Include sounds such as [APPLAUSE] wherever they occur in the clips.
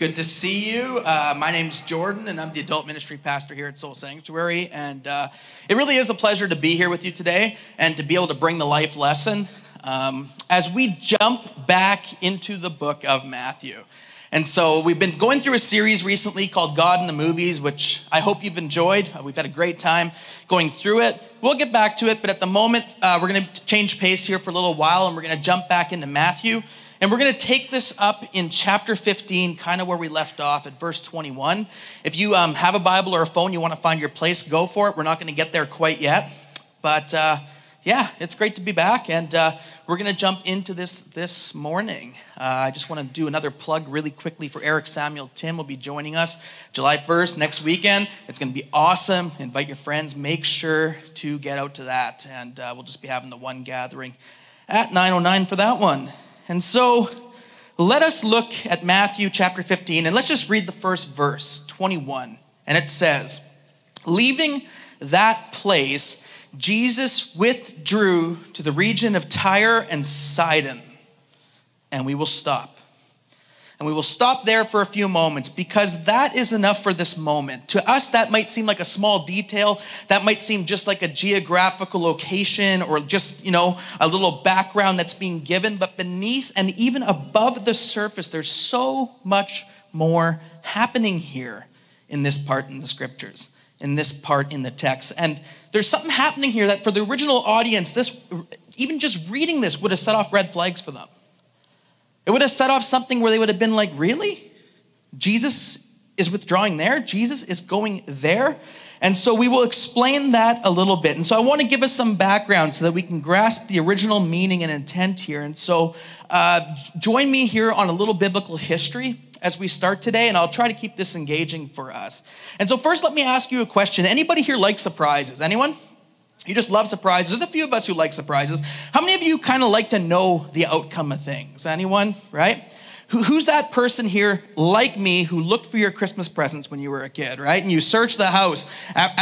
Good to see you. Uh, my name's Jordan, and I'm the adult ministry pastor here at Soul Sanctuary. And uh, it really is a pleasure to be here with you today and to be able to bring the life lesson um, as we jump back into the book of Matthew. And so we've been going through a series recently called God in the Movies, which I hope you've enjoyed. Uh, we've had a great time going through it. We'll get back to it, but at the moment, uh, we're going to change pace here for a little while and we're going to jump back into Matthew. And we're going to take this up in chapter 15, kind of where we left off at verse 21. If you um, have a Bible or a phone, you want to find your place, go for it. We're not going to get there quite yet. But uh, yeah, it's great to be back. And uh, we're going to jump into this this morning. Uh, I just want to do another plug really quickly for Eric Samuel Timm will be joining us July 1st next weekend. It's going to be awesome. Invite your friends. Make sure to get out to that. And uh, we'll just be having the one gathering at 909 for that one. And so let us look at Matthew chapter 15 and let's just read the first verse, 21. And it says, Leaving that place, Jesus withdrew to the region of Tyre and Sidon. And we will stop. And we will stop there for a few moments because that is enough for this moment. To us, that might seem like a small detail. That might seem just like a geographical location or just, you know, a little background that's being given. But beneath and even above the surface, there's so much more happening here in this part in the scriptures, in this part in the text. And there's something happening here that for the original audience, this, even just reading this would have set off red flags for them. It would have set off something where they would have been like, really? Jesus is withdrawing there? Jesus is going there? And so we will explain that a little bit. And so I want to give us some background so that we can grasp the original meaning and intent here. And so uh, join me here on a little biblical history as we start today, and I'll try to keep this engaging for us. And so first, let me ask you a question. Anybody here like surprises? Anyone? You just love surprises. There's a few of us who like surprises. How many of you kind of like to know the outcome of things? Anyone, right? who's that person here like me who looked for your christmas presents when you were a kid right and you search the house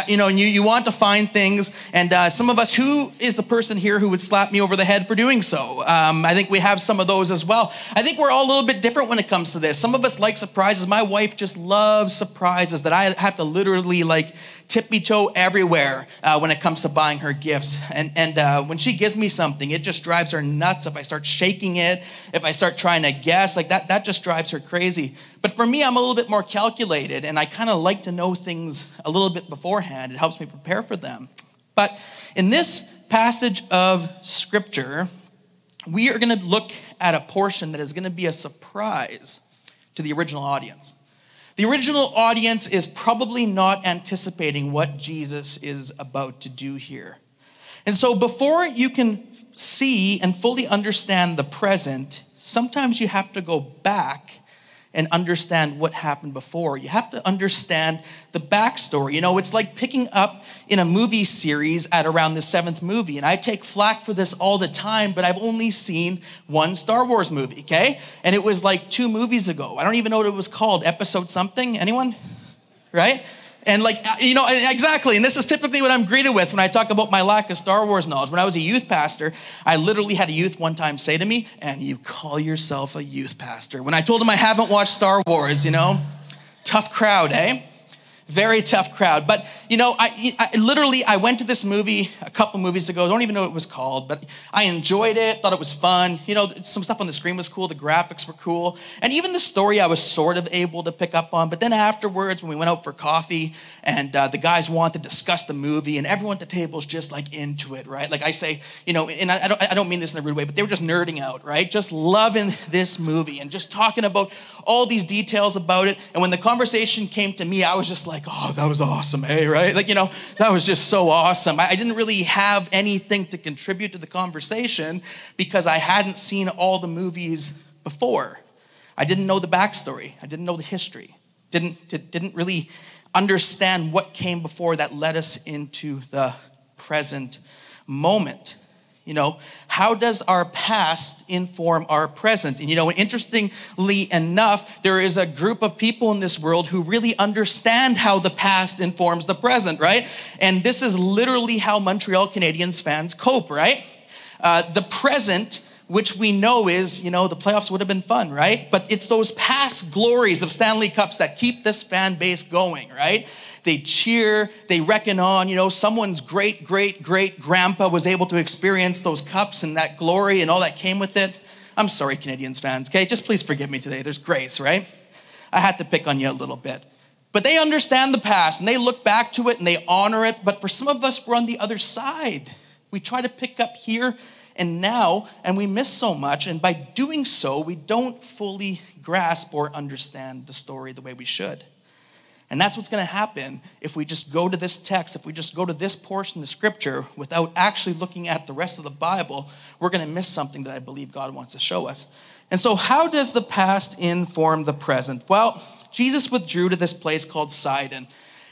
you know and you, you want to find things and uh, some of us who is the person here who would slap me over the head for doing so um, i think we have some of those as well i think we're all a little bit different when it comes to this some of us like surprises my wife just loves surprises that i have to literally like tippy toe everywhere uh, when it comes to buying her gifts. And, and uh, when she gives me something, it just drives her nuts. If I start shaking it, if I start trying to guess, like that, that just drives her crazy. But for me, I'm a little bit more calculated, and I kind of like to know things a little bit beforehand. It helps me prepare for them. But in this passage of scripture, we are going to look at a portion that is going to be a surprise to the original audience. The original audience is probably not anticipating what Jesus is about to do here. And so, before you can see and fully understand the present, sometimes you have to go back and understand what happened before. You have to understand the backstory. You know, it's like picking up in a movie series at around the seventh movie. And I take flack for this all the time, but I've only seen one Star Wars movie, okay? And it was like two movies ago. I don't even know what it was called. Episode something? Anyone? Right? And like, uh, you know, exactly. And this is typically what I'm greeted with when I talk about my lack of Star Wars knowledge. When I was a youth pastor, I literally had a youth one time say to me, and you call yourself a youth pastor. When I told him I haven't watched Star Wars, you know, tough crowd, eh? Very tough crowd. But you know, I, I, literally I went to this movie a couple movies ago. I don't even know what it was called, but I enjoyed it. Thought it was fun. You know, some stuff on the screen was cool. The graphics were cool, and even the story I was sort of able to pick up on. But then afterwards, when we went out for coffee, and uh, the guys wanted to discuss the movie, and everyone at the table is just like into it, right? Like I say, you know, and I, I don't, I don't mean this in a rude way, but they were just nerding out, right? Just loving this movie and just talking about all these details about it. And when the conversation came to me, I was just like, oh, that was awesome, hey, right? Like, you know, that was just so awesome. I didn't really have anything to contribute to the conversation because I hadn't seen all the movies before. I didn't know the backstory, I didn't know the history, didn't, didn't really understand what came before that led us into the present moment. You know, how does our past inform our present? And you know, interestingly enough, there is a group of people in this world who really understand how the past informs the present, right? And this is literally how Montreal Canadiens fans cope, right? Uh, the present which we know is, you know, the playoffs would have been fun, right? But it's those past glories of Stanley Cups that keep this fan base going, right? They cheer, they reckon on, you know, someone's great, great, great grandpa was able to experience those cups and that glory and all that came with it. I'm sorry, Canadiens fans, okay? Just please forgive me today. There's grace, right? I had to pick on you a little bit. But they understand the past and they look back to it and they honor it. But for some of us, we're on the other side. We try to pick up here and now, and we miss so much. And by doing so, we don't fully grasp or understand the story the way we should. And that's what's going to happen if we just go to this text, if we just go to this portion of scripture without actually looking at the rest of the Bible, we're going to miss something that I believe God wants to show us. And so, how does the past inform the present? Well, Jesus withdrew to this place called Sidon.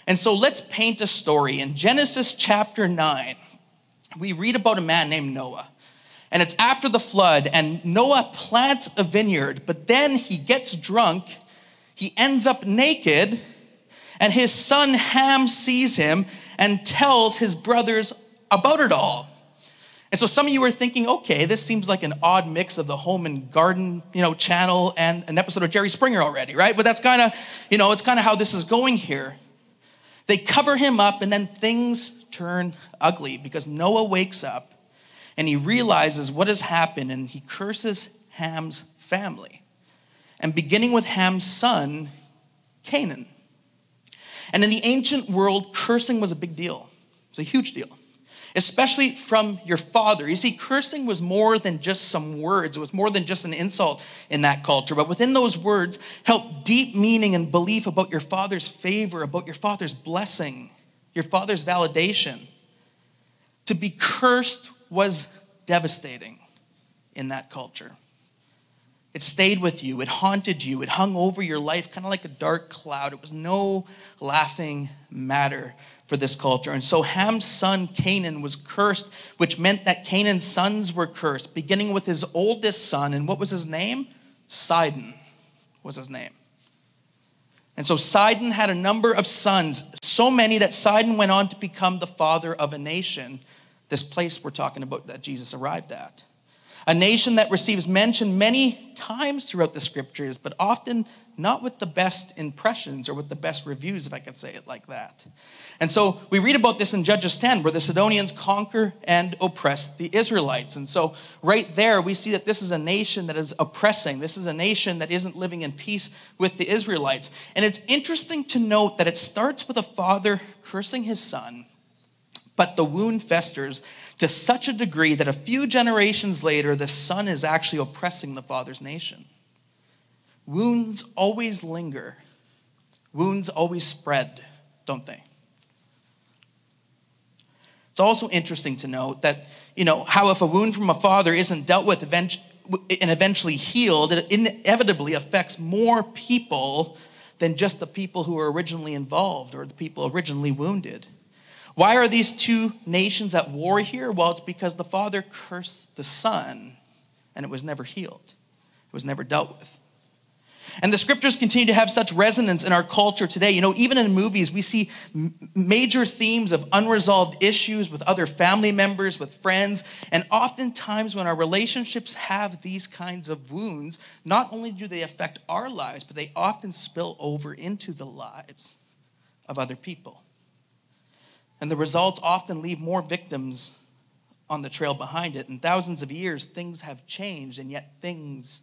And so, let's paint a story. In Genesis chapter 9, we read about a man named Noah. And it's after the flood, and Noah plants a vineyard, but then he gets drunk, he ends up naked, and his son Ham sees him and tells his brothers about it all. And so some of you are thinking, okay, this seems like an odd mix of the home and garden, you know, channel and an episode of Jerry Springer already, right? But that's kind of, you know, it's kind of how this is going here. They cover him up and then things turn ugly because Noah wakes up and he realizes what has happened and he curses Ham's family. And beginning with Ham's son, Canaan. And in the ancient world, cursing was a big deal. it was a huge deal, especially from your father. You see, cursing was more than just some words, it was more than just an insult in that culture. But within those words, held deep meaning and belief about your father's favor, about your father's blessing, your father's validation. To be cursed was devastating in that culture. It stayed with you, it haunted you, it hung over your life kind of like a dark cloud. It was no laughing matter for this culture. And so Ham's son Canaan was cursed, which meant that Canaan's sons were cursed, beginning with his oldest son. And what was his name? Sidon was his name. And so Sidon had a number of sons, so many that Sidon went on to become the father of a nation, this place we're talking about that Jesus arrived at a nation that receives mention many times throughout the scriptures, but often not with the best impressions or with the best reviews, if I could say it like that. And so we read about this in Judges 10, where the Sidonians conquer and oppress the Israelites. And so right there, we see that this is a nation that is oppressing. This is a nation that isn't living in peace with the Israelites. And it's interesting to note that it starts with a father cursing his son, but the wound festers to such a degree that a few generations later, the son is actually oppressing the father's nation. Wounds always linger, wounds always spread, don't they? It's also interesting to note that, you know, how if a wound from a father isn't dealt with and eventually healed, it inevitably affects more people than just the people who were originally involved or the people originally wounded. Why are these two nations at war here? Well, it's because the father cursed the son and it was never healed, it was never dealt with. And the scriptures continue to have such resonance in our culture today. You know, even in movies, we see major themes of unresolved issues with other family members, with friends. And oftentimes, when our relationships have these kinds of wounds, not only do they affect our lives, but they often spill over into the lives of other people. And the results often leave more victims on the trail behind it. In thousands of years, things have changed, and yet things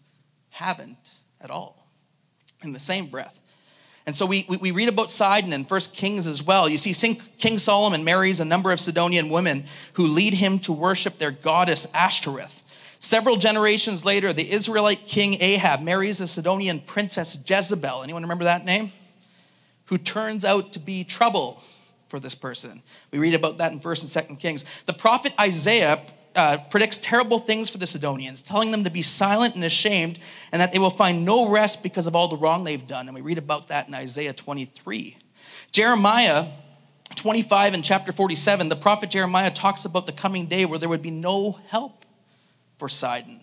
haven't at all in the same breath. And so we, we read about Sidon in First Kings as well. You see, King Solomon marries a number of Sidonian women who lead him to worship their goddess Ashtoreth. Several generations later, the Israelite king Ahab marries a Sidonian princess Jezebel. Anyone remember that name? Who turns out to be trouble for this person. We read about that in 1st and 2nd Kings. The prophet Isaiah uh, predicts terrible things for the Sidonians, telling them to be silent and ashamed, and that they will find no rest because of all the wrong they've done. And we read about that in Isaiah 23. Jeremiah 25 and chapter 47, the prophet Jeremiah talks about the coming day where there would be no help for Sidon.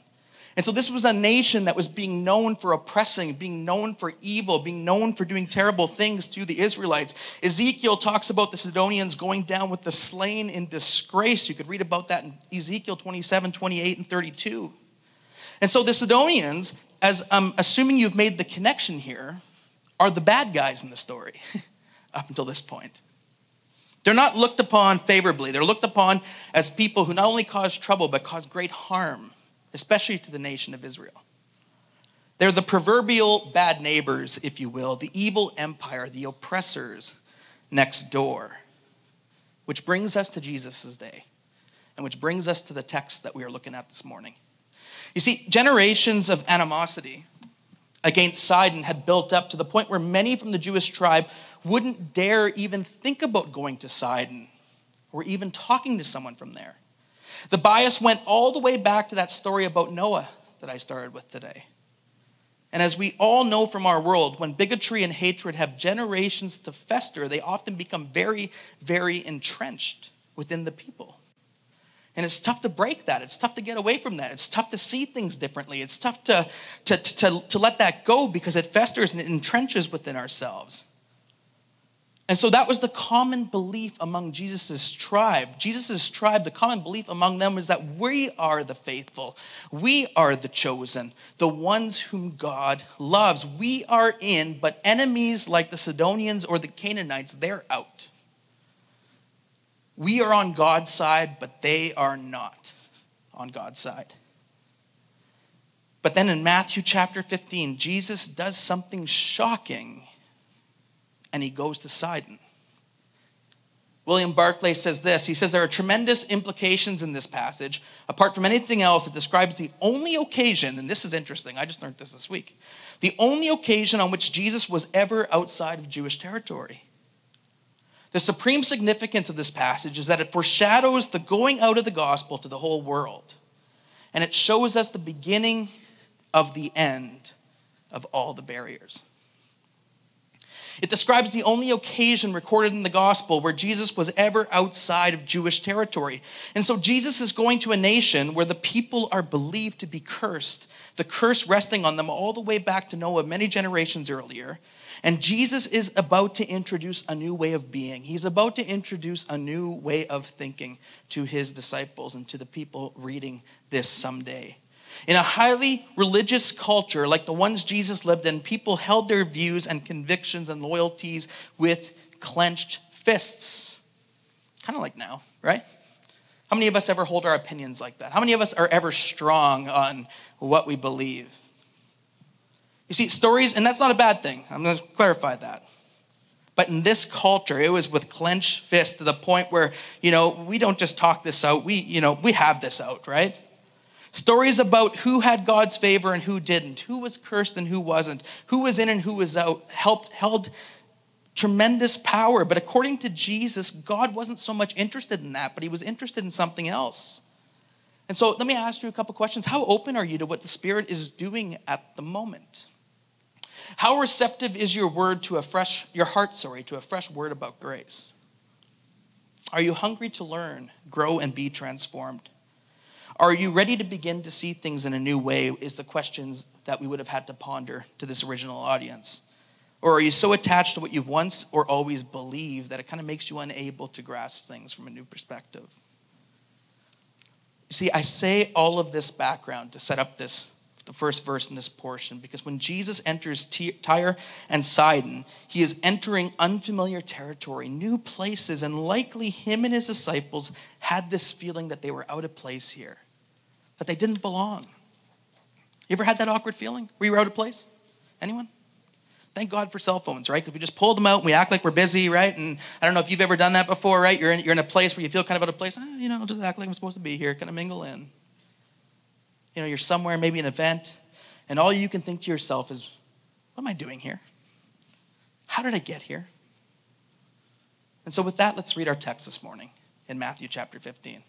And so this was a nation that was being known for oppressing, being known for evil, being known for doing terrible things to the Israelites. Ezekiel talks about the Sidonians going down with the slain in disgrace. You could read about that in Ezekiel 27, 28, and 32. And so the Sidonians, as I'm assuming you've made the connection here, are the bad guys in the story [LAUGHS] up until this point. They're not looked upon favorably. They're looked upon as people who not only cause trouble, but cause great harm, especially to the nation of Israel. They're the proverbial bad neighbors, if you will, the evil empire, the oppressors next door. Which brings us to Jesus' day, and which brings us to the text that we are looking at this morning. You see, generations of animosity against Sidon had built up to the point where many from the Jewish tribe wouldn't dare even think about going to Sidon or even talking to someone from there. The bias went all the way back to that story about Noah that I started with today. And as we all know from our world, when bigotry and hatred have generations to fester, they often become very, very entrenched within the people. And it's tough to break that. It's tough to get away from that. It's tough to see things differently. It's tough to, to, to, to let that go because it festers and it entrenches within ourselves. And so that was the common belief among Jesus' tribe. Jesus' tribe, the common belief among them was that we are the faithful. We are the chosen, the ones whom God loves. We are in, but enemies like the Sidonians or the Canaanites, they're out. We are on God's side, but they are not on God's side. But then in Matthew chapter 15, Jesus does something shocking and he goes to Sidon. William Barclay says this He says there are tremendous implications in this passage, apart from anything else, it describes the only occasion, and this is interesting, I just learned this this week, the only occasion on which Jesus was ever outside of Jewish territory. The supreme significance of this passage is that it foreshadows the going out of the gospel to the whole world. And it shows us the beginning of the end of all the barriers. It describes the only occasion recorded in the gospel where Jesus was ever outside of Jewish territory. And so Jesus is going to a nation where the people are believed to be cursed, the curse resting on them all the way back to Noah many generations earlier. And Jesus is about to introduce a new way of being. He's about to introduce a new way of thinking to his disciples and to the people reading this someday. In a highly religious culture like the ones Jesus lived in, people held their views and convictions and loyalties with clenched fists. Kind of like now, right? How many of us ever hold our opinions like that? How many of us are ever strong on what we believe? You see, stories, and that's not a bad thing. I'm going to clarify that. But in this culture, it was with clenched fists to the point where, you know, we don't just talk this out. We, you know, we have this out, right? Stories about who had God's favor and who didn't, who was cursed and who wasn't, who was in and who was out, helped, held tremendous power. But according to Jesus, God wasn't so much interested in that, but he was interested in something else. And so let me ask you a couple questions. How open are you to what the Spirit is doing at the moment? How receptive is your word to a fresh, your heart, sorry, to a fresh word about grace? Are you hungry to learn, grow, and be transformed? Are you ready to begin to see things in a new way? Is the questions that we would have had to ponder to this original audience. Or are you so attached to what you've once or always believed that it kind of makes you unable to grasp things from a new perspective? See, I say all of this background to set up this the first verse in this portion because when Jesus enters Tyre and Sidon, he is entering unfamiliar territory, new places, and likely him and his disciples had this feeling that they were out of place here that they didn't belong. You ever had that awkward feeling where you were out of place? Anyone? Thank God for cell phones, right? Because we just pull them out and we act like we're busy, right? And I don't know if you've ever done that before, right? You're in, you're in a place where you feel kind of out of place. Oh, you know, just act like I'm supposed to be here, kind of mingle in. You know, you're somewhere, maybe an event, and all you can think to yourself is, what am I doing here? How did I get here? And so, with that, let's read our text this morning in Matthew chapter 15.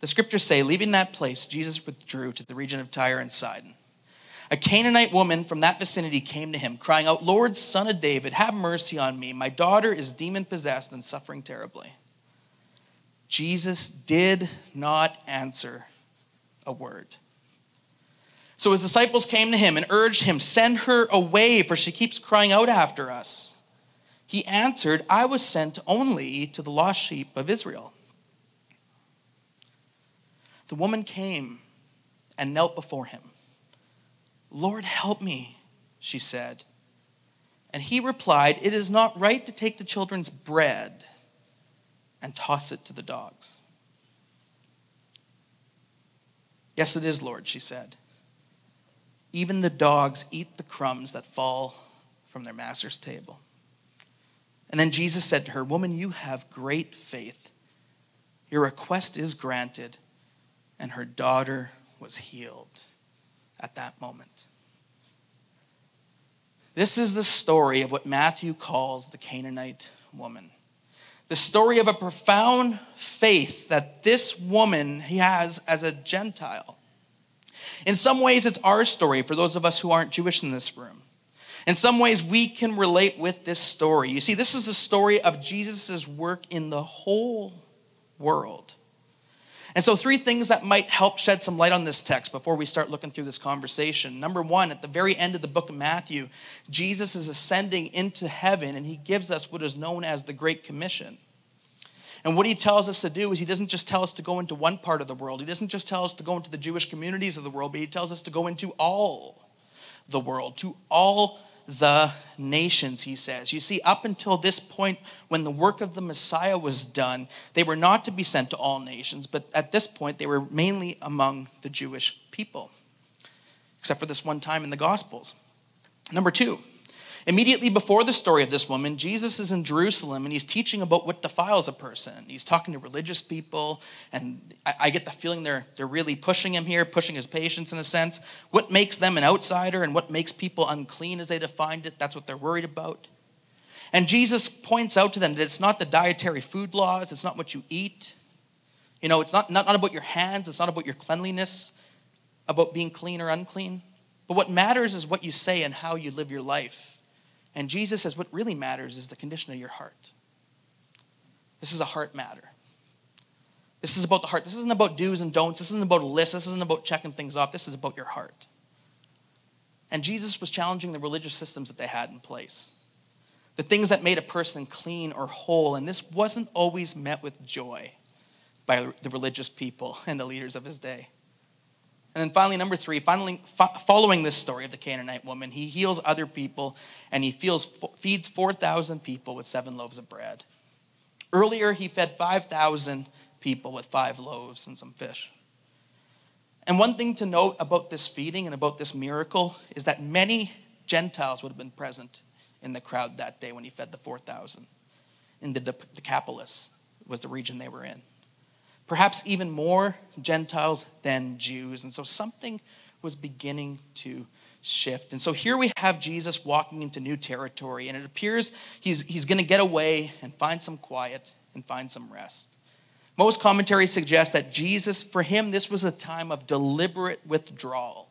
The scriptures say, leaving that place, Jesus withdrew to the region of Tyre and Sidon. A Canaanite woman from that vicinity came to him, crying out, Lord, son of David, have mercy on me. My daughter is demon possessed and suffering terribly. Jesus did not answer a word. So his disciples came to him and urged him, Send her away, for she keeps crying out after us. He answered, I was sent only to the lost sheep of Israel. The woman came and knelt before him. Lord, help me, she said. And he replied, It is not right to take the children's bread and toss it to the dogs. Yes, it is, Lord, she said. Even the dogs eat the crumbs that fall from their master's table. And then Jesus said to her, Woman, you have great faith. Your request is granted. And her daughter was healed at that moment. This is the story of what Matthew calls the Canaanite woman. The story of a profound faith that this woman has as a Gentile. In some ways, it's our story for those of us who aren't Jewish in this room. In some ways, we can relate with this story. You see, this is the story of Jesus' work in the whole world. And so, three things that might help shed some light on this text before we start looking through this conversation. Number one, at the very end of the book of Matthew, Jesus is ascending into heaven and he gives us what is known as the Great Commission. And what he tells us to do is he doesn't just tell us to go into one part of the world, he doesn't just tell us to go into the Jewish communities of the world, but he tells us to go into all the world, to all the nations, he says. You see, up until this point, when the work of the Messiah was done, they were not to be sent to all nations, but at this point, they were mainly among the Jewish people, except for this one time in the Gospels. Number two, Immediately before the story of this woman, Jesus is in Jerusalem and he's teaching about what defiles a person. He's talking to religious people, and I, I, get the feeling they're, they're really pushing him here, pushing his patience in a sense. What makes them an outsider and what makes people unclean as they defined it, that's what they're worried about. And Jesus points out to them that it's not the dietary food laws, it's not what you eat. You know, it's not, not, not about your hands, it's not about your cleanliness, about being clean or unclean. But what matters is what you say and how you live your life. And Jesus says, what really matters is the condition of your heart. This is a heart matter. This is about the heart. This isn't about do's and don'ts. This isn't about a list. This isn't about checking things off. This is about your heart. And Jesus was challenging the religious systems that they had in place, the things that made a person clean or whole. And this wasn't always met with joy by the religious people and the leaders of his day. And then finally, number three, finally, following this story of the Canaanite woman, he heals other people and he feels, feeds 4,000 people with seven loaves of bread. Earlier, he fed 5,000 people with five loaves and some fish. And one thing to note about this feeding and about this miracle is that many Gentiles would have been present in the crowd that day when he fed the 4,000. In the Decapolis was the region they were in perhaps even more Gentiles than Jews. And so something was beginning to shift. And so here we have Jesus walking into new territory, and it appears he's, he's going to get away and find some quiet and find some rest. Most commentaries suggest that Jesus, for him, this was a time of deliberate withdrawal.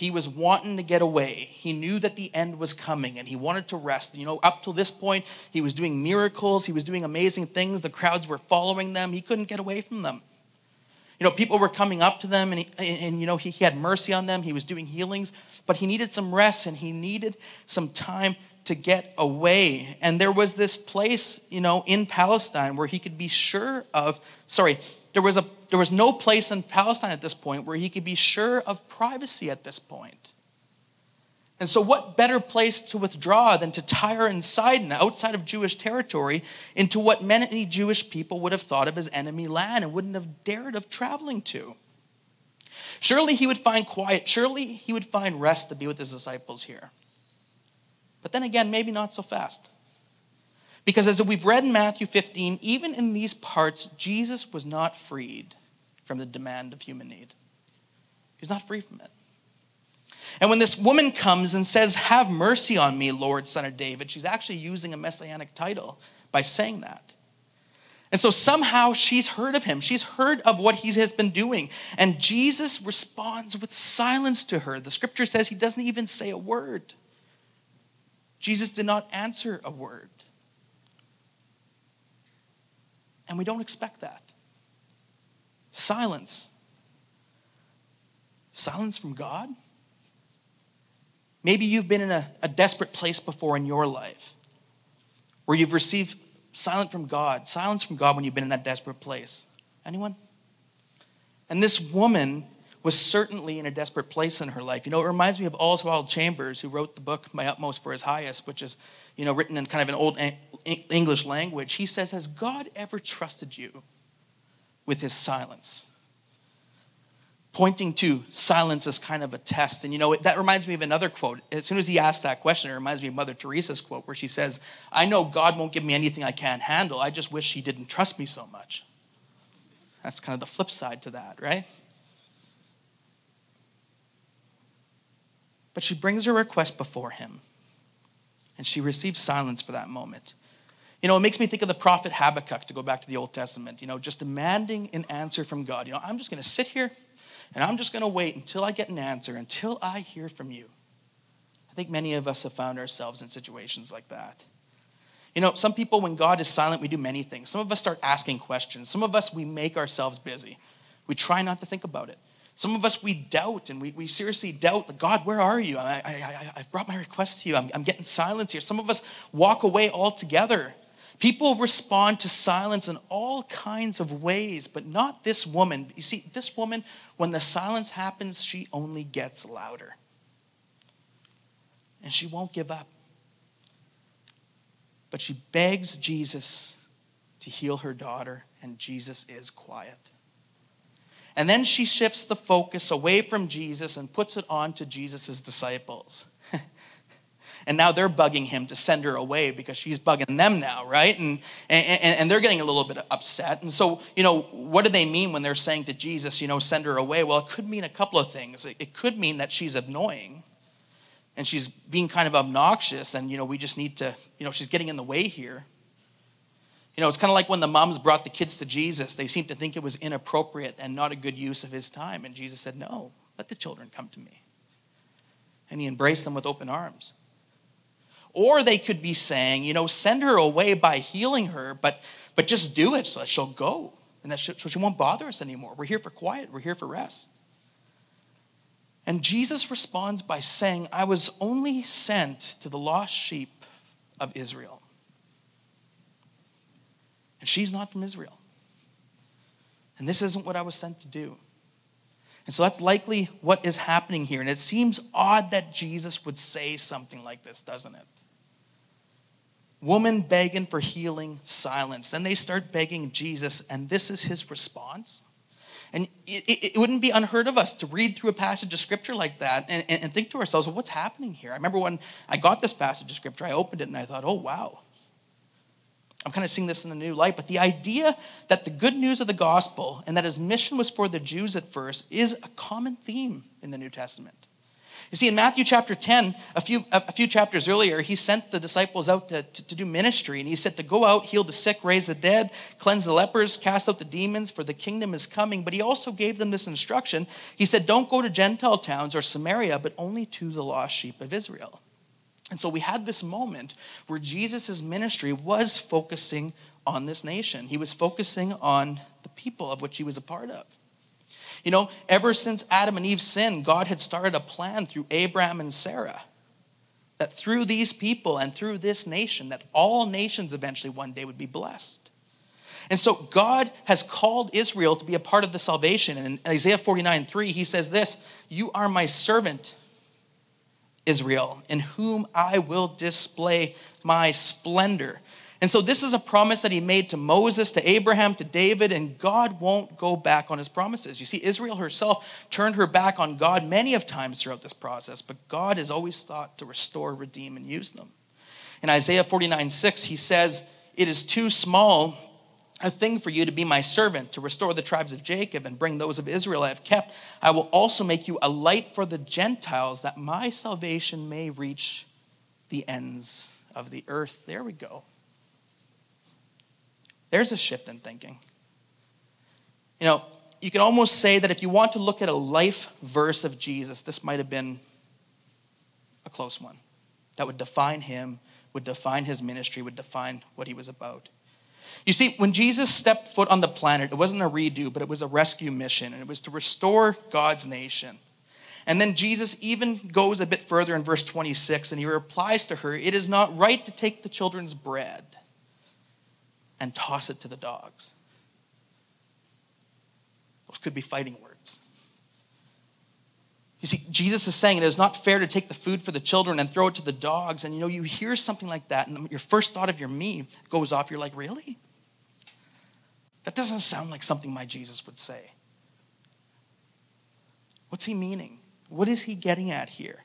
He was wanting to get away. He knew that the end was coming and he wanted to rest. You know, up till this point, he was doing miracles, he was doing amazing things. The crowds were following them. He couldn't get away from them. You know, people were coming up to them and, he, and, you know, he, he had mercy on them. He was doing healings, but he needed some rest and he needed some time to get away. And there was this place, you know, in Palestine where he could be sure of, sorry, there was, a, there was no place in Palestine at this point where he could be sure of privacy at this point. And so, what better place to withdraw than to Tyre and Sidon, outside of Jewish territory, into what many Jewish people would have thought of as enemy land and wouldn't have dared of traveling to? Surely he would find quiet. Surely he would find rest to be with his disciples here. But then again, maybe not so fast. Because as we've read in Matthew 15, even in these parts, Jesus was not freed from the demand of human need. He's not free from it. And when this woman comes and says, Have mercy on me, Lord, son of David, she's actually using a messianic title by saying that. And so somehow she's heard of him. She's heard of what he has been doing. And Jesus responds with silence to her. The scripture says he doesn't even say a word. Jesus did not answer a word. And we don't expect that. Silence. Silence from God? Maybe you've been in a, a desperate place before in your life where you've received silence from God, silence from God when you've been in that desperate place. Anyone? And this woman was certainly in a desperate place in her life. You know, it reminds me of Oswald Chambers, who wrote the book My Utmost for His Highest, which is, you know, written in kind of an old English language. He says, Has God ever trusted you with his silence? Pointing to silence as kind of a test. And you know, that reminds me of another quote. As soon as he asked that question, it reminds me of Mother Teresa's quote, where she says, I know God won't give me anything I can't handle. I just wish he didn't trust me so much. That's kind of the flip side to that, right? But she brings her request before him, and she receives silence for that moment. You know, it makes me think of the prophet Habakkuk, to go back to the Old Testament, you know, just demanding an answer from God. You know, I'm just going to sit here and I'm just going to wait until I get an answer, until I hear from you. I think many of us have found ourselves in situations like that. You know, some people, when God is silent, we do many things. Some of us start asking questions. Some of us, we make ourselves busy. We try not to think about it. Some of us, we doubt and we, we seriously doubt, God, where are you? I, I, I, have brought my request to you. I'm, I'm getting silence here. Some of us walk away altogether. People respond to silence in all kinds of ways, but not this woman. You see, this woman, when the silence happens, she only gets louder. And she won't give up. But she begs Jesus to heal her daughter, and Jesus is quiet. And then she shifts the focus away from Jesus and puts it on to Jesus' disciples. [LAUGHS] and now they're bugging him to send her away because she's bugging them now, right? And, and, and they're getting a little bit upset. And so, you know, what do they mean when they're saying to Jesus, you know, send her away? Well, it could mean a couple of things. It could mean that she's annoying and she's being kind of obnoxious, and, you know, we just need to, you know, she's getting in the way here. You know, it's kind of like when the moms brought the kids to Jesus. They seemed to think it was inappropriate and not a good use of his time. And Jesus said, No, let the children come to me. And he embraced them with open arms. Or they could be saying, you know, send her away by healing her, but, but just do it so that she'll go and that she, so she won't bother us anymore. We're here for quiet, we're here for rest. And Jesus responds by saying, I was only sent to the lost sheep of Israel. And she's not from Israel. And this isn't what I was sent to do. And so that's likely what is happening here. And it seems odd that Jesus would say something like this, doesn't it? Woman begging for healing, silence. Then they start begging Jesus, and this is his response. And it, it, wouldn't be unheard of us to read through a passage of scripture like that and, and, and think to ourselves, well, what's happening here? I remember when I got this passage of scripture, I opened it and I thought, oh, wow, I'm kind of seeing this in a new light, but the idea that the good news of the gospel and that his mission was for the Jews at first is a common theme in the New Testament. You see, in Matthew chapter 10, a few, a few chapters earlier, he sent the disciples out to, to, to, do ministry. And he said to go out, heal the sick, raise the dead, cleanse the lepers, cast out the demons, for the kingdom is coming. But he also gave them this instruction. He said, Don't go to Gentile towns or Samaria, but only to the lost sheep of Israel. And so we had this moment where Jesus' ministry was focusing on this nation. He was focusing on the people of which he was a part of. You know, ever since Adam and Eve sinned, God had started a plan through Abraham and Sarah that through these people and through this nation, that all nations eventually one day would be blessed. And so God has called Israel to be a part of the salvation. And in Isaiah 49 3, he says this You are my servant Israel, in whom I will display my splendor. And so, this is a promise that he made to Moses, to Abraham, to David, and God won't go back on his promises. You see, Israel herself turned her back on God many of times throughout this process, but God has always thought to restore, redeem, and use them. In Isaiah 49 6, he says, It is too small a thing for you to be my servant, to restore the tribes of Jacob and bring those of Israel I have kept. I will also make you a light for the Gentiles, that my salvation may reach the ends of the earth. There we go. There's a shift in thinking. You know, you can almost say that if you want to look at a life verse of Jesus, this might have been a close one that would define him, would define his ministry, would define what he was about. You see, when Jesus stepped foot on the planet, it wasn't a redo, but it was a rescue mission, and it was to restore God's nation. And then Jesus even goes a bit further in verse 26, and he replies to her, It is not right to take the children's bread and toss it to the dogs. Those could be fighting words. You see, Jesus is saying it is not fair to take the food for the children and throw it to the dogs. And you know, you hear something like that, and your first thought of your me goes off. You're like, really? That doesn't sound like something my Jesus would say. What's he meaning? What is he getting at here?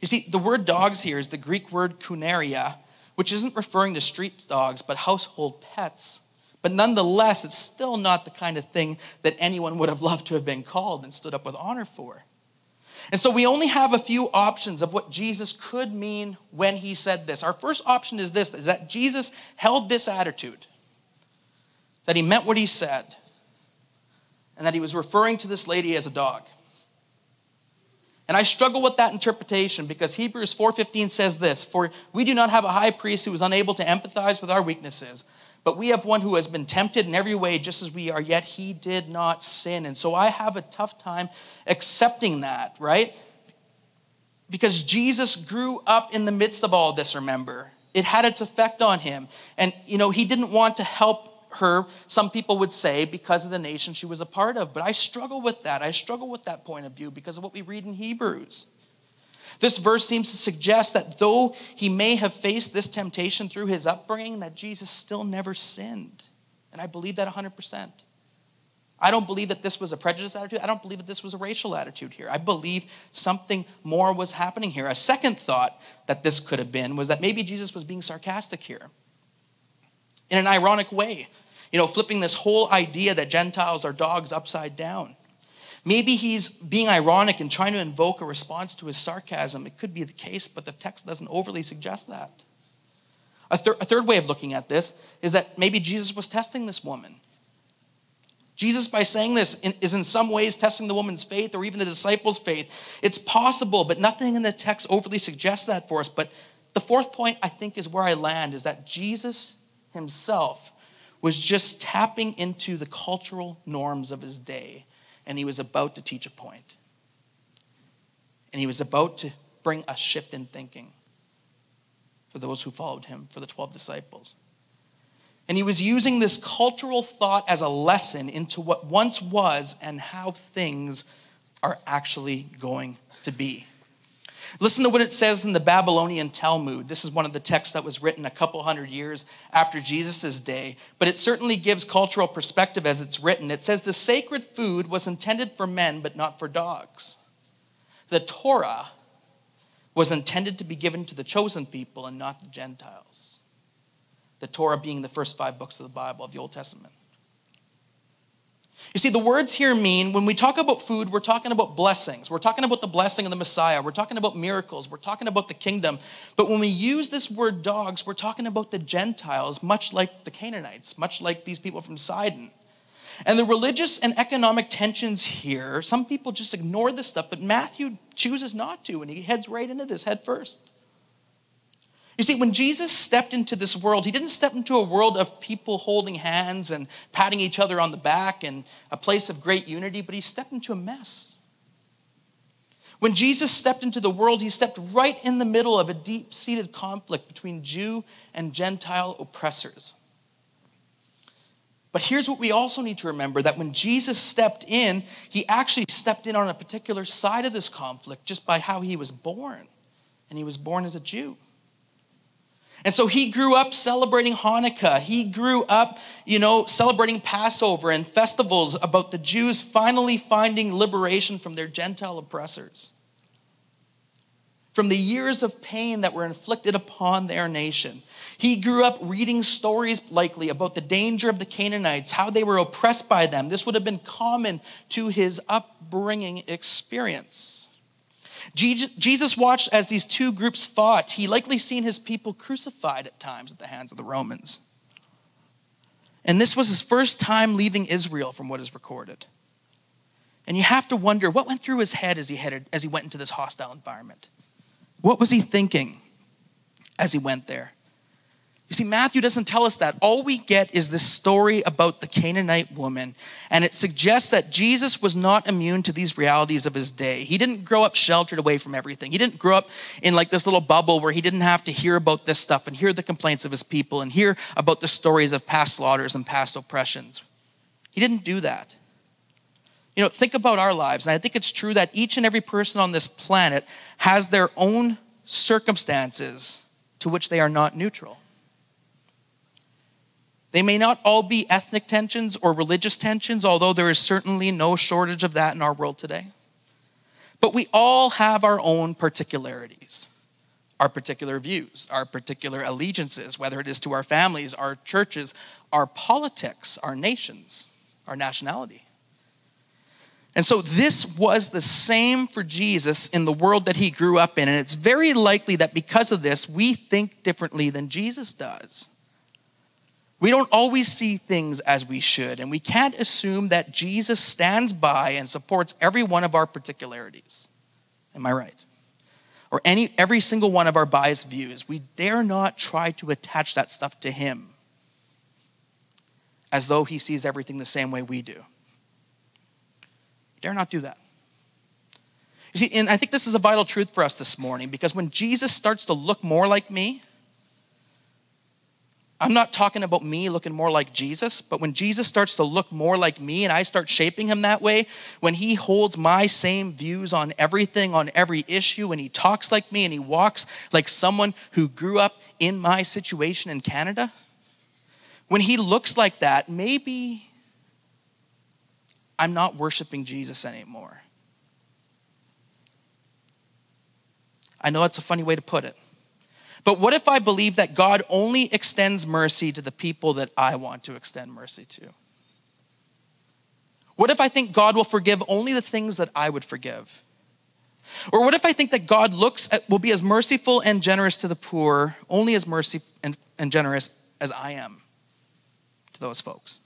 You see, the word dogs here is the Greek word kunaria, which isn't referring to street dogs, but household pets. But nonetheless, it's still not the kind of thing that anyone would have loved to have been called and stood up with honor for. And so we only have a few options of what Jesus could mean when he said this. Our first option is this is that Jesus held this attitude, that he meant what he said, and that he was referring to this lady as a dog. And I struggle with that interpretation because Hebrews 4:15 says this, "For we do not have a high priest who is unable to empathize with our weaknesses, but we have one who has been tempted in every way just as we are, yet he did not sin. And so I have a tough time accepting that, right? Because Jesus grew up in the midst of all this, remember. It had its effect on him. And, you know, he didn't want to help her, some people would say, because of the nation she was a part of. But I struggle with that. I struggle with that point of view because of what we read in Hebrews. This verse seems to suggest that though he may have faced this temptation through his upbringing, that Jesus still never sinned. And I believe that 100%. I don't believe that this was a prejudice attitude. I don't believe that this was a racial attitude here. I believe something more was happening here. A second thought that this could have been was that maybe Jesus was being sarcastic here in an ironic way, you know, flipping this whole idea that Gentiles are dogs upside down. Maybe he's being ironic and trying to invoke a response to his sarcasm. It could be the case, but the text doesn't overly suggest that. A, thir- a, third way of looking at this is that maybe Jesus was testing this woman. Jesus, by saying this, is in some ways testing the woman's faith or even the disciples' faith. It's possible, but nothing in the text overly suggests that for us. But the fourth point, I think, is where I land is that Jesus himself was just tapping into the cultural norms of his day and he was about to teach a point. And he was about to bring a shift in thinking for those who followed him, for the 12 disciples. And he was using this cultural thought as a lesson into what once was and how things are actually going to be. Listen to what it says in the Babylonian Talmud. This is one of the texts that was written a couple hundred years after Jesus' day, but it certainly gives cultural perspective as it's written. It says the sacred food was intended for men, but not for dogs. The Torah was intended to be given to the chosen people and not the Gentiles. The Torah being the first five books of the Bible, of the Old Testament. You see, the words here mean when we talk about food, we're talking about blessings. We're talking about the blessing of the Messiah. We're talking about miracles. We're talking about the kingdom. But when we use this word dogs, we're talking about the Gentiles, much like the Canaanites, much like these people from Sidon. And the religious and economic tensions here, some people just ignore this stuff, but Matthew chooses not to, and he heads right into this head first. You see, when Jesus stepped into this world, he didn't step into a world of people holding hands and patting each other on the back and a place of great unity, but he stepped into a mess. When Jesus stepped into the world, he stepped right in the middle of a deep seated conflict between Jew and Gentile oppressors. But here's what we also need to remember that when Jesus stepped in, he actually stepped in on a particular side of this conflict just by how he was born. And he was born as a Jew. And so he grew up celebrating Hanukkah. He grew up, you know, celebrating Passover and festivals about the Jews finally finding liberation from their Gentile oppressors. From the years of pain that were inflicted upon their nation. He grew up reading stories likely about the danger of the Canaanites, how they were oppressed by them. This would have been common to his upbringing experience. Jesus watched as these two groups fought. He likely seen his people crucified at times at the hands of the Romans. And this was his first time leaving Israel from what is recorded. And you have to wonder what went through his head as he headed as he went into this hostile environment. What was he thinking as he went there? You see, Matthew doesn't tell us that. All we get is this story about the Canaanite woman, and it suggests that Jesus was not immune to these realities of his day. He didn't grow up sheltered away from everything. He didn't grow up in like this little bubble where he didn't have to hear about this stuff and hear the complaints of his people and hear about the stories of past slaughters and past oppressions. He didn't do that. You know, think about our lives. And I think it's true that each and every person on this planet has their own circumstances to which they are not neutral. They may not all be ethnic tensions or religious tensions, although there is certainly no shortage of that in our world today. But we all have our own particularities, our particular views, our particular allegiances, whether it is to our families, our churches, our politics, our nations, our nationality. And so this was the same for Jesus in the world that he grew up in. And it's very likely that because of this, we think differently than Jesus does. We don't always see things as we should, and we can't assume that Jesus stands by and supports every one of our particularities. Am I right? Or any every single one of our biased views. We dare not try to attach that stuff to him as though he sees everything the same way we do. Dare not do that. You see, and I think this is a vital truth for us this morning because when Jesus starts to look more like me, I'm not talking about me looking more like Jesus, but when Jesus starts to look more like me and I start shaping him that way, when he holds my same views on everything, on every issue, and he talks like me and he walks like someone who grew up in my situation in Canada, when he looks like that, maybe I'm not worshiping Jesus anymore. I know that's a funny way to put it. But what if I believe that God only extends mercy to the people that I want to extend mercy to? What if I think God will forgive only the things that I would forgive? Or what if I think that God looks at, will be as merciful and generous to the poor, only as merciful and, and generous as I am to those folks?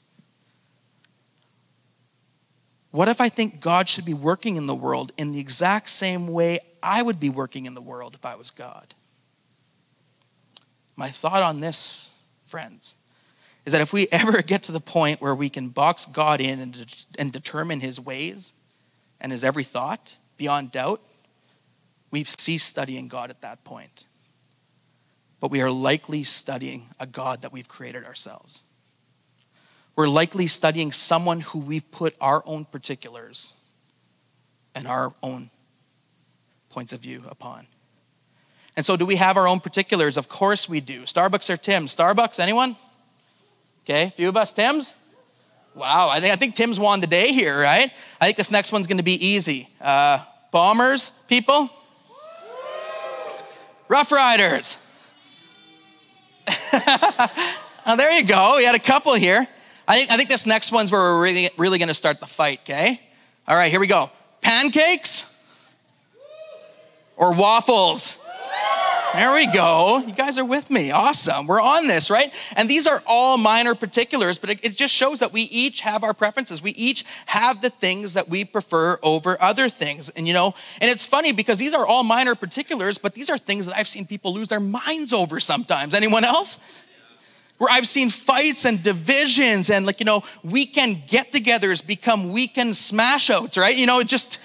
What if I think God should be working in the world in the exact same way I would be working in the world if I was God? My thought on this, friends, is that if we ever [LAUGHS] get to the point where we can box God in and, de- and determine his ways and his every thought beyond doubt, we've ceased studying God at that point. But we are likely studying a God that we've created ourselves we're likely studying someone who we've put our own particulars and our own points of view upon. And so, do we have our own particulars? Of course we do. Starbucks or Tim's? Starbucks, anyone? Okay, a few of us, Tim's? Wow, I think, I think Tim's won the day here, right? I think this next one's gonna be easy. Uh, bombers, people? Rough Riders. [LAUGHS] oh, there you go. We had a couple here. I think, I think this next one's where we're really, really going to start the fight, okay? All right, here we go. Pancakes or waffles? There we go. You guys are with me. Awesome. We're on this, right? And these are all minor particulars, but it, it, just shows that we each have our preferences. We each have the things that we prefer over other things. And you know, and it's funny because these are all minor particulars, but these are things that I've seen people lose their minds over sometimes. Anyone else? where I've seen fights and divisions and like, you know, weekend get togethers become weekend smash outs, right? You know, it just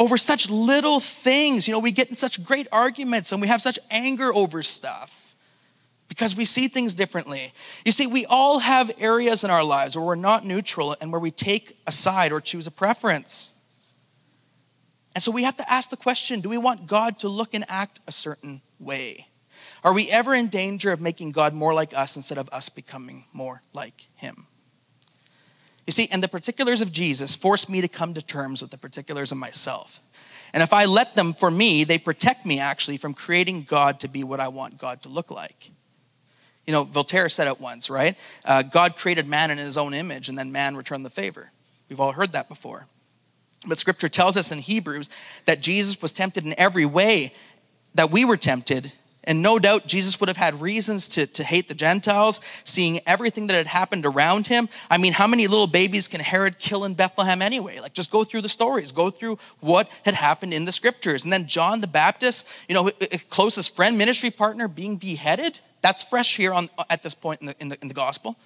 over such little things. You know, we get in such great arguments and we have such anger over stuff because we see things differently. You see, we all have areas in our lives where we're not neutral and where we take a side or choose a preference. And so we have to ask the question do we want God to look and act a certain way? Are we ever in danger of making God more like us instead of us becoming more like Him? You see, and the particulars of Jesus force me to come to terms with the particulars of myself. And if I let them for me, they protect me actually from creating God to be what I want God to look like. You know, Voltaire said it once, right? Uh, God created man in his own image, and then man returned the favor. We've all heard that before. But scripture tells us in Hebrews that Jesus was tempted in every way that we were tempted, and no doubt Jesus would have had reasons to, to hate the Gentiles, seeing everything that had happened around him. I mean, how many little babies can Herod kill in Bethlehem anyway? Like, just go through the stories, go through what had happened in the scriptures. And then John the Baptist, you know, closest friend, ministry partner, being beheaded. That's fresh here on, at this point in the, in the, in the gospel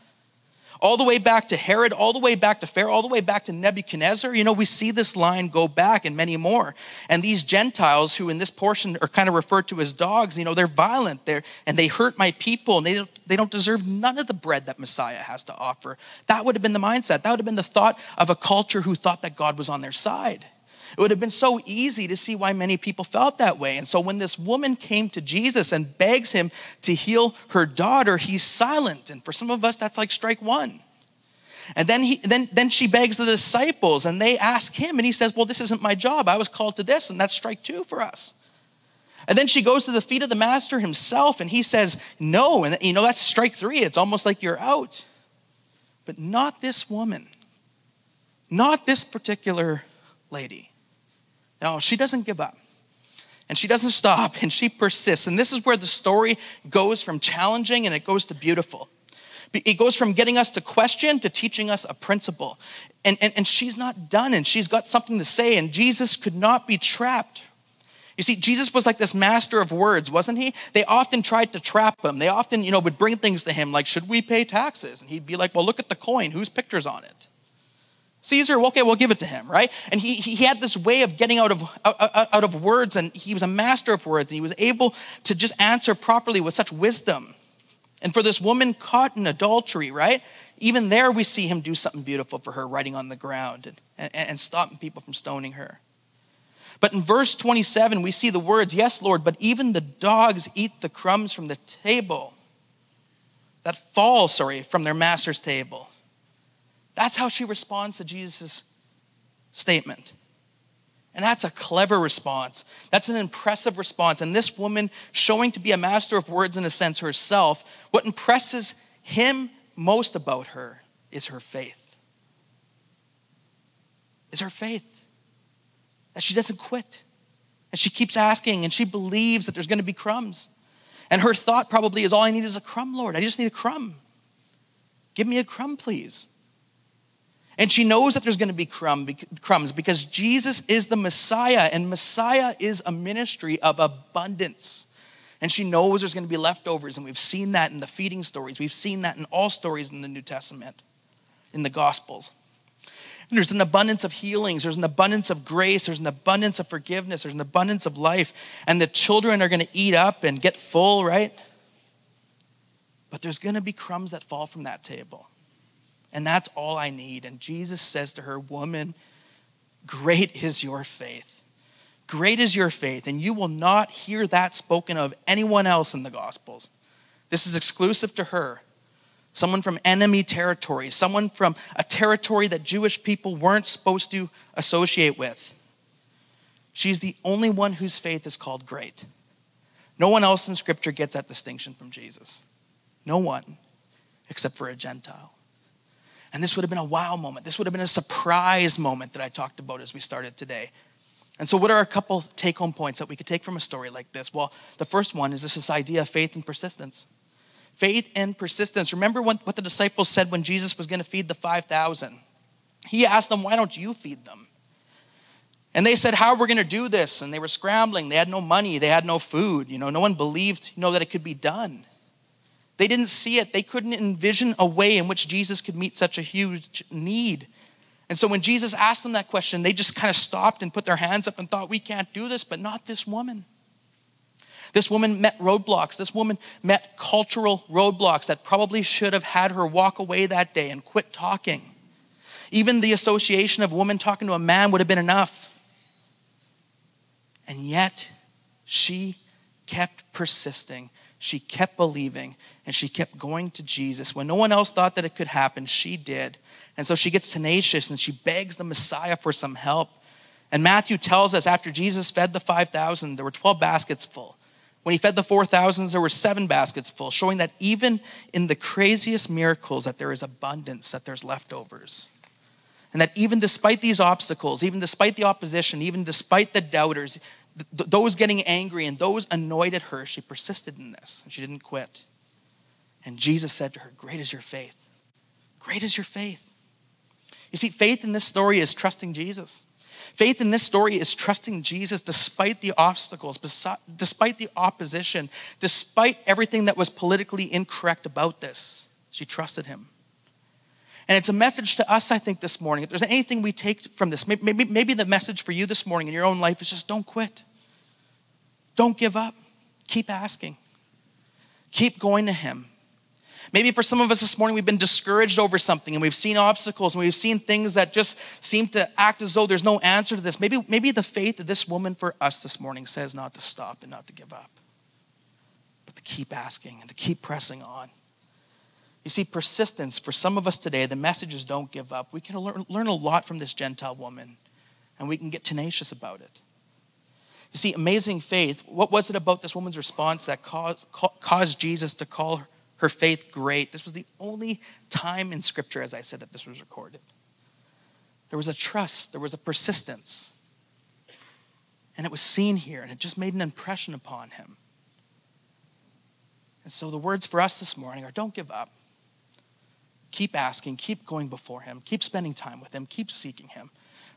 all the way back to Herod, all the way back to Pharaoh, all the way back to Nebuchadnezzar. You know, we see this line go back and many more. And these Gentiles, who in this portion are kind of referred to as dogs, you know, they're violent, they're, and they hurt my people, and they they don't deserve none of the bread that Messiah has to offer. That would have been the mindset. That would have been the thought of a culture who thought that God was on their side. It would have been so easy to see why many people felt that way. And so when this woman came to Jesus and begs him to heal her daughter, he's silent. And for some of us, that's like strike one. And then, he, then, then she begs the disciples and they ask him, and he says, Well, this isn't my job. I was called to this, and that's strike two for us. And then she goes to the feet of the master himself and he says, No. And you know, that's strike three. It's almost like you're out. But not this woman, not this particular lady. No, she doesn't give up. And she doesn't stop and she persists. And this is where the story goes from challenging and it goes to beautiful. It goes from getting us to question to teaching us a principle. And, and, and she's not done and she's got something to say. And Jesus could not be trapped you see, Jesus was like this master of words, wasn't he? They often tried to trap him. They often, you know, would bring things to him like, should we pay taxes? And he'd be like, well, look at the coin. Whose picture's on it? Caesar, okay, we'll give it to him, right? And he, he had this way of getting out of, out, out of words, and he was a master of words. And he was able to just answer properly with such wisdom. And for this woman caught in adultery, right? Even there, we see him do something beautiful for her, writing on the ground and, and, and stopping people from stoning her. But in verse 27, we see the words, Yes, Lord, but even the dogs eat the crumbs from the table that fall, sorry, from their master's table. That's how she responds to Jesus' statement. And that's a clever response. That's an impressive response. And this woman, showing to be a master of words in a sense herself, what impresses him most about her is her faith. Is her faith that she doesn't quit. And she keeps asking and she believes that there's going to be crumbs. And her thought probably is all I need is a crumb, Lord. I just need a crumb. Give me a crumb, please. And she knows that there's going to be crumbs because Jesus is the Messiah, and Messiah is a ministry of abundance. And she knows there's going to be leftovers, and we've seen that in the feeding stories. We've seen that in all stories in the New Testament, in the Gospels. And There's an abundance of healings, there's an abundance of grace, there's an abundance of forgiveness, there's an abundance of life. And the children are going to eat up and get full, right? But there's going to be crumbs that fall from that table. And that's all I need. And Jesus says to her, Woman, great is your faith. Great is your faith. And you will not hear that spoken of anyone else in the Gospels. This is exclusive to her someone from enemy territory, someone from a territory that Jewish people weren't supposed to associate with. She's the only one whose faith is called great. No one else in Scripture gets that distinction from Jesus. No one, except for a Gentile. And this would have been a wow moment. This would have been a surprise moment that I talked about as we started today. And so, what are a couple take home points that we could take from a story like this? Well, the first one is this, idea of faith and persistence faith and persistence. Remember what the disciples said when Jesus was going to feed the 5,000? He asked them, Why don't you feed them? And they said, How are we going to do this? And they were scrambling. They had no money, they had no food. You know, no one believed, you know, that it could be done. They didn't see it. They couldn't envision a way in which Jesus could meet such a huge need. And so when Jesus asked them that question, they just kind of stopped and put their hands up and thought, We can't do this, but not this woman. This woman met roadblocks. This woman met cultural roadblocks that probably should have had her walk away that day and quit talking. Even the association of a woman talking to a man would have been enough. And yet, she kept persisting. She kept believing and she kept going to Jesus. When no one else thought that it could happen, she did. And so she gets tenacious and she begs the Messiah for some help. And Matthew tells us after Jesus fed the 5,000, there were 12 baskets full. When he fed the 4,000s, there were seven baskets full, showing that even in the craziest miracles, that there is abundance, that there's leftovers. And that even despite these obstacles, even despite the opposition, even despite the doubters, th- those getting angry and those annoyed at her, she persisted in this and she didn't quit. And Jesus said to her, Great is your faith. Great is your faith. You see, faith in this story is trusting Jesus. Faith in this story is trusting Jesus despite the obstacles, despite the opposition, despite everything that was politically incorrect about this. She trusted him. And it's a message to us, I think, this morning. If there's anything we take from this, maybe, maybe the message for you this morning in your own life is just don't quit. Don't give up. Keep asking. Keep going to Him. Maybe for some of us this morning, we've been discouraged over something and we've seen obstacles and we've seen things that just seem to act as though there's no answer to this. Maybe, maybe the faith of this woman for us this morning says not to stop and not to give up, but to keep asking and to keep pressing on. You see, persistence, for some of us today, the message is don't give up. We can learn, learn a lot from this Gentile woman, and we can get tenacious about it. You see, amazing faith, what was it about this woman's response that caused, caused Jesus to call her faith great? This was the only time in Scripture, as I said, that this was recorded. There was a trust, there was a persistence. And it was seen here, and it just made an impression upon him. And so the words for us this morning are don't give up. Keep asking, keep going before Him, keep spending time with Him, keep seeking Him.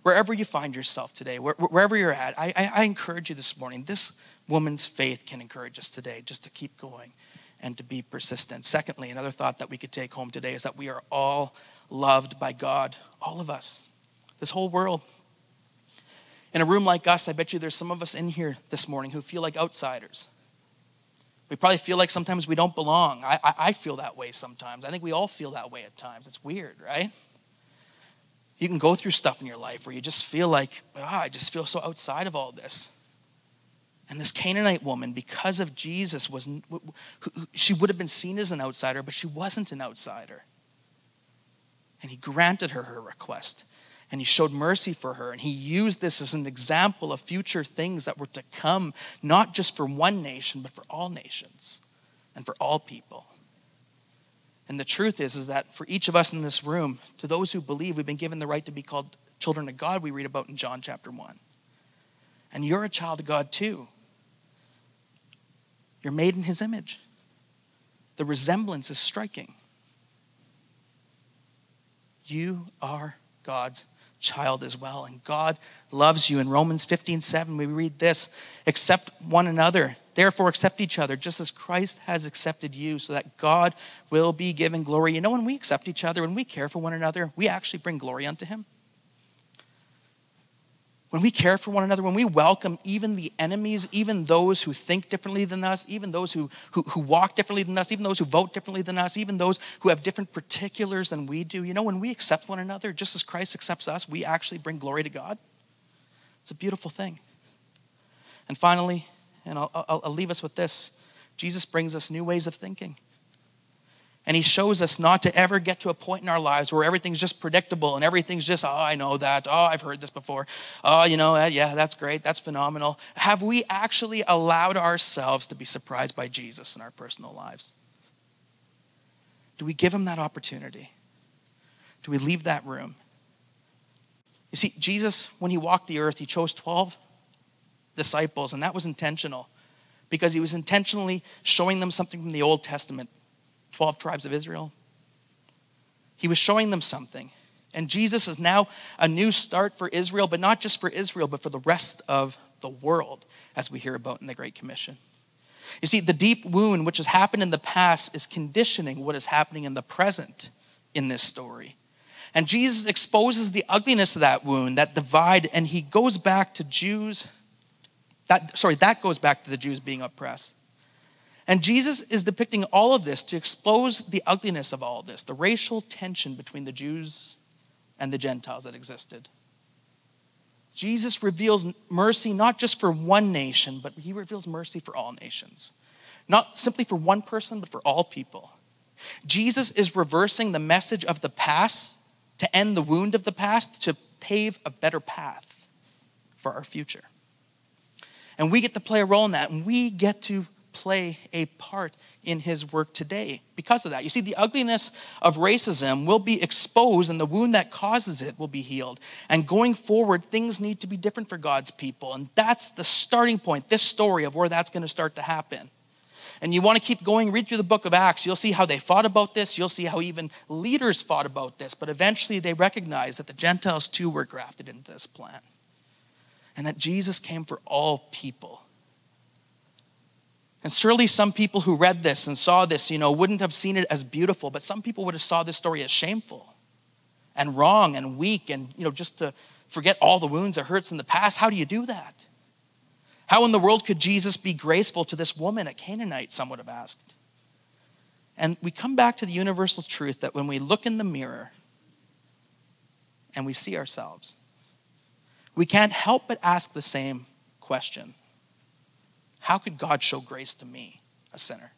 Wherever you find yourself today, wherever you're at, I, I, I encourage you this morning. This woman's faith can encourage us today just to keep going and to be persistent. Secondly, another thought that we could take home today is that we are all loved by God, all of us, this whole world. In a room like us, I bet you there's some of us in here this morning who feel like outsiders. We probably feel like sometimes we don't belong. I, I, I, feel that way sometimes. I think we all feel that way at times. It's weird, right? You can go through stuff in your life where you just feel like, ah, I just feel so outside of all this. And this Canaanite woman, because of Jesus, was she would have been seen as an outsider, but she wasn't an outsider. And he granted her her request and he showed mercy for her. And he used this as an example of future things that were to come, not just for one nation, but for all nations and for all people. And the truth is, is that for each of us in this room, to those who believe, we've been given the right to be called children of God, we read about in John chapter 1. And you're a child of God too. You're made in his image. The resemblance is striking. You are God's child as well. And God loves you. In Romans 15 7, we read this accept one another. Therefore, accept each other, just as Christ has accepted you, so that God will be given glory. You know, when we accept each other, when we care for one another, we actually bring glory unto Him when we care for one another, when we welcome even the enemies, even those who think differently than us, even those who, who, who, walk differently than us, even those who vote differently than us, even those who have different particulars than we do, you know, when we accept one another, just as Christ accepts us, we actually bring glory to God. It's a beautiful thing. And finally, and I'll, I'll, I'll leave us with this Jesus brings us new ways of thinking. And he shows us not to ever get to a point in our lives where everything's just predictable and everything's just, oh, I know that. Oh, I've heard this before. Oh, you know, yeah, that's great. That's phenomenal. Have we actually allowed ourselves to be surprised by Jesus in our personal lives? Do we give him that opportunity? Do we leave that room? You see, Jesus, when he walked the earth, he chose 12 disciples, and that was intentional because he was intentionally showing them something from the Old Testament 12 tribes of Israel. He was showing them something. And Jesus is now a new start for Israel, but not just for Israel, but for the rest of the world, as we hear about in the Great Commission. You see, the deep wound which has happened in the past is conditioning what is happening in the present in this story. And Jesus exposes the ugliness of that wound, that divide, and he goes back to Jews. That, sorry, that goes back to the Jews being oppressed. And Jesus is depicting all of this to expose the ugliness of all of this, the racial tension between the Jews and the Gentiles that existed. Jesus reveals mercy not just for one nation, but he reveals mercy for all nations. Not simply for one person, but for all people. Jesus is reversing the message of the past to end the wound of the past, to pave a better path for our future. And we get to play a role in that, and we get to play a part in his work today because of that. You see, the ugliness of racism will be exposed and the wound that causes it will be healed. And going forward, things need to be different for God's people. And that's the starting point, this story of where that's going to start to happen. And you want to keep going, read through the book of Acts. You'll see how they fought about this. You'll see how even leaders fought about this. But eventually they recognized that the Gentiles too were grafted into this plan. And that Jesus came for all people. And surely some people who read this and saw this, you know, wouldn't have seen it as beautiful, but some people would have saw this story as shameful and wrong and weak and, you know, just to forget all the wounds or hurts in the past. How do you do that? How in the world could Jesus be graceful to this woman, a Canaanite, some would have asked? And we come back to the universal truth that when we look in the mirror and we see ourselves, we can't help but ask the same question How could God show grace to me, a sinner?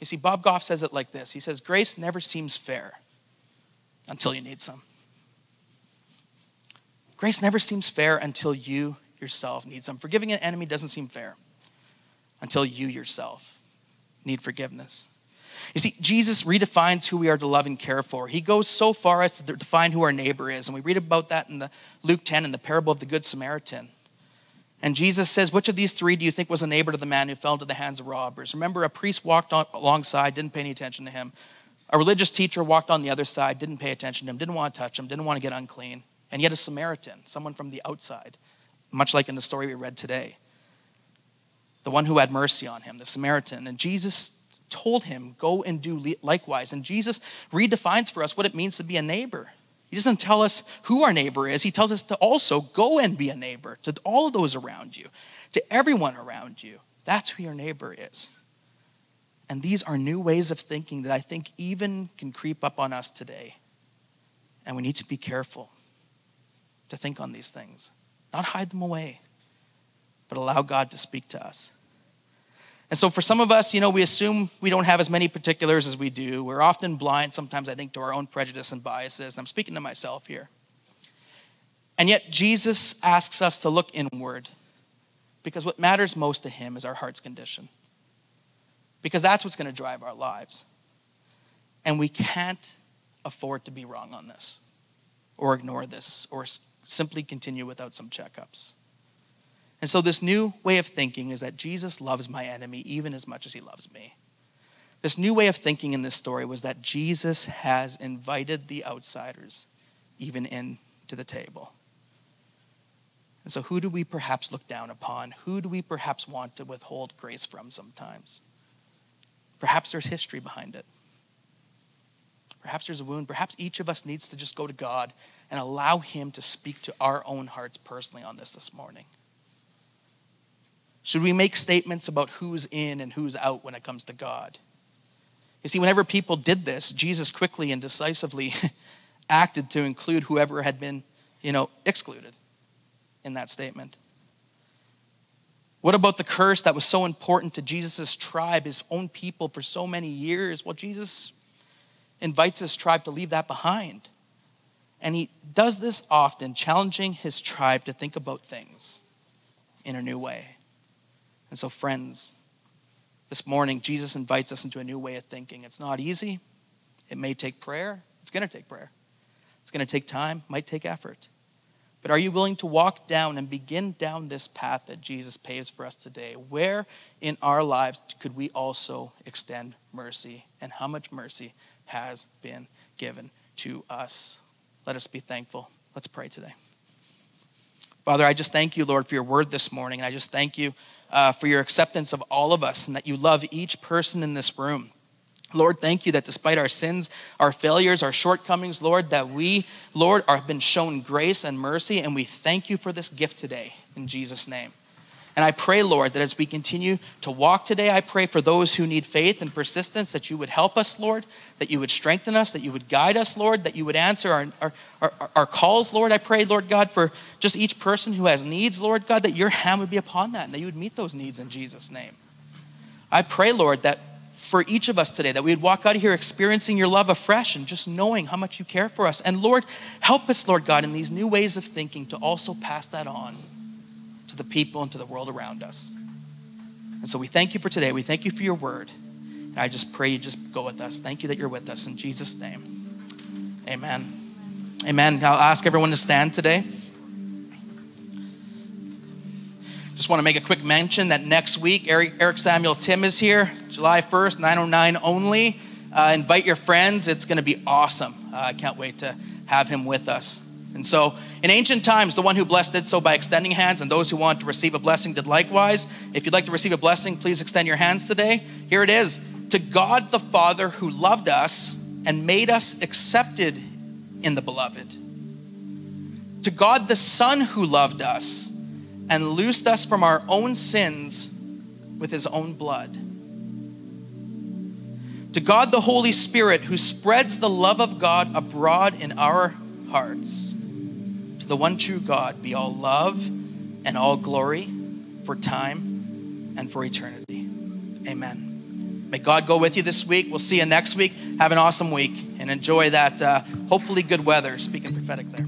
You see, Bob Goff says it like this He says, Grace never seems fair until you need some. Grace never seems fair until you yourself need some. Forgiving an enemy doesn't seem fair until you yourself need forgiveness. You see, Jesus redefines who we are to love and care for. He goes so far as to define who our neighbor is. And we read about that in the Luke 10 in the parable of the Good Samaritan. And Jesus says, Which of these three do you think was a neighbor to the man who fell into the hands of robbers? Remember, a priest walked on, alongside, didn't pay any attention to him. A religious teacher walked on the other side, didn't pay attention to him, didn't want to touch him, didn't want to get unclean. And yet, a Samaritan, someone from the outside, much like in the story we read today, the one who had mercy on him, the Samaritan. And Jesus told him, Go and do likewise. And Jesus redefines for us what it means to be a neighbor. He doesn't tell us who our neighbor is, he tells us to also go and be a neighbor to all of those around you, to everyone around you. That's who your neighbor is. And these are new ways of thinking that I think even can creep up on us today. And we need to be careful to think on these things, not hide them away, but allow God to speak to us. And so for some of us, you know, we assume we don't have as many particulars as we do. We're often blind sometimes, I think, to our own prejudice and biases. And I'm speaking to myself here. And yet, Jesus asks us to look inward because what matters most to him is our heart's condition. Because that's what's going to drive our lives. And we can't afford to be wrong on this or ignore this or simply continue without some checkups. And so, this new way of thinking is that Jesus loves my enemy even as much as he loves me. This new way of thinking in this story was that Jesus has invited the outsiders even in to the table. And so, who do we perhaps look down upon? Who do we perhaps want to withhold grace from sometimes? Perhaps there's history behind it. Perhaps there's a wound. Perhaps each of us needs to just go to God and allow Him to speak to our own hearts personally on this this morning. Should we make statements about who's in and who's out when it comes to God? You see, whenever people did this, Jesus quickly and decisively [LAUGHS] acted to include whoever had been, you know, excluded in that statement. What about the curse that was so important to Jesus' tribe, his own people, for so many years? Well, Jesus invites his tribe to leave that behind. And he does this often, challenging his tribe to think about things in a new way. And so, friends, this morning, Jesus invites us into a new way of thinking. It's not easy. It may take prayer. It's going to take prayer. It's going to take time, might take effort. But are you willing to walk down and begin down this path that Jesus paves for us today? Where in our lives could we also extend mercy? And how much mercy has been given to us? Let us be thankful. Let's pray today. Father, I just thank you, Lord, for your word this morning. And I just thank you uh, for your acceptance of all of us and that you love each person in this room. Lord, thank you that despite our sins, our failures, our shortcomings, Lord, that we, Lord, are been shown grace and mercy, and we thank you for this gift today in Jesus' name. And I pray, Lord, that as we continue to walk today, I pray for those who need faith and persistence that you would help us, Lord, that you would strengthen us, that you would guide us, Lord, that you would answer our, our, our, our, calls, Lord. I pray, Lord God, for just each person who has needs, Lord God, that your hand would be upon that and that you would meet those needs in Jesus' name. I pray, Lord, that for each of us today, that we would walk out of here experiencing your love afresh and just knowing how much you care for us. And Lord, help us, Lord God, in these new ways of thinking to also pass that on the people and to the world around us. And so we thank you for today. We thank you for your word. And I just pray you just go with us. Thank you that you're with us. In Jesus' name, amen. Amen. I'll ask everyone to stand today. Just want to make a quick mention that next week, Eric, Samuel Timm is here, July 1st, 909 only. Uh, invite your friends. It's going to be awesome. Uh, I can't wait to have him with us. And so, in ancient times, the one who blessed did so by extending hands, and those who want to receive a blessing did likewise. If you'd like to receive a blessing, please extend your hands today. Here it is To God the Father who loved us and made us accepted in the beloved. To God the Son who loved us and loosed us from our own sins with his own blood. To God the Holy Spirit, who spreads the love of God abroad in our hearts. The one true God be all love and all glory for time and for eternity. Amen. May God go with you this week. We'll see you next week. Have an awesome week and enjoy that, uh, hopefully, good weather. Speaking prophetic there.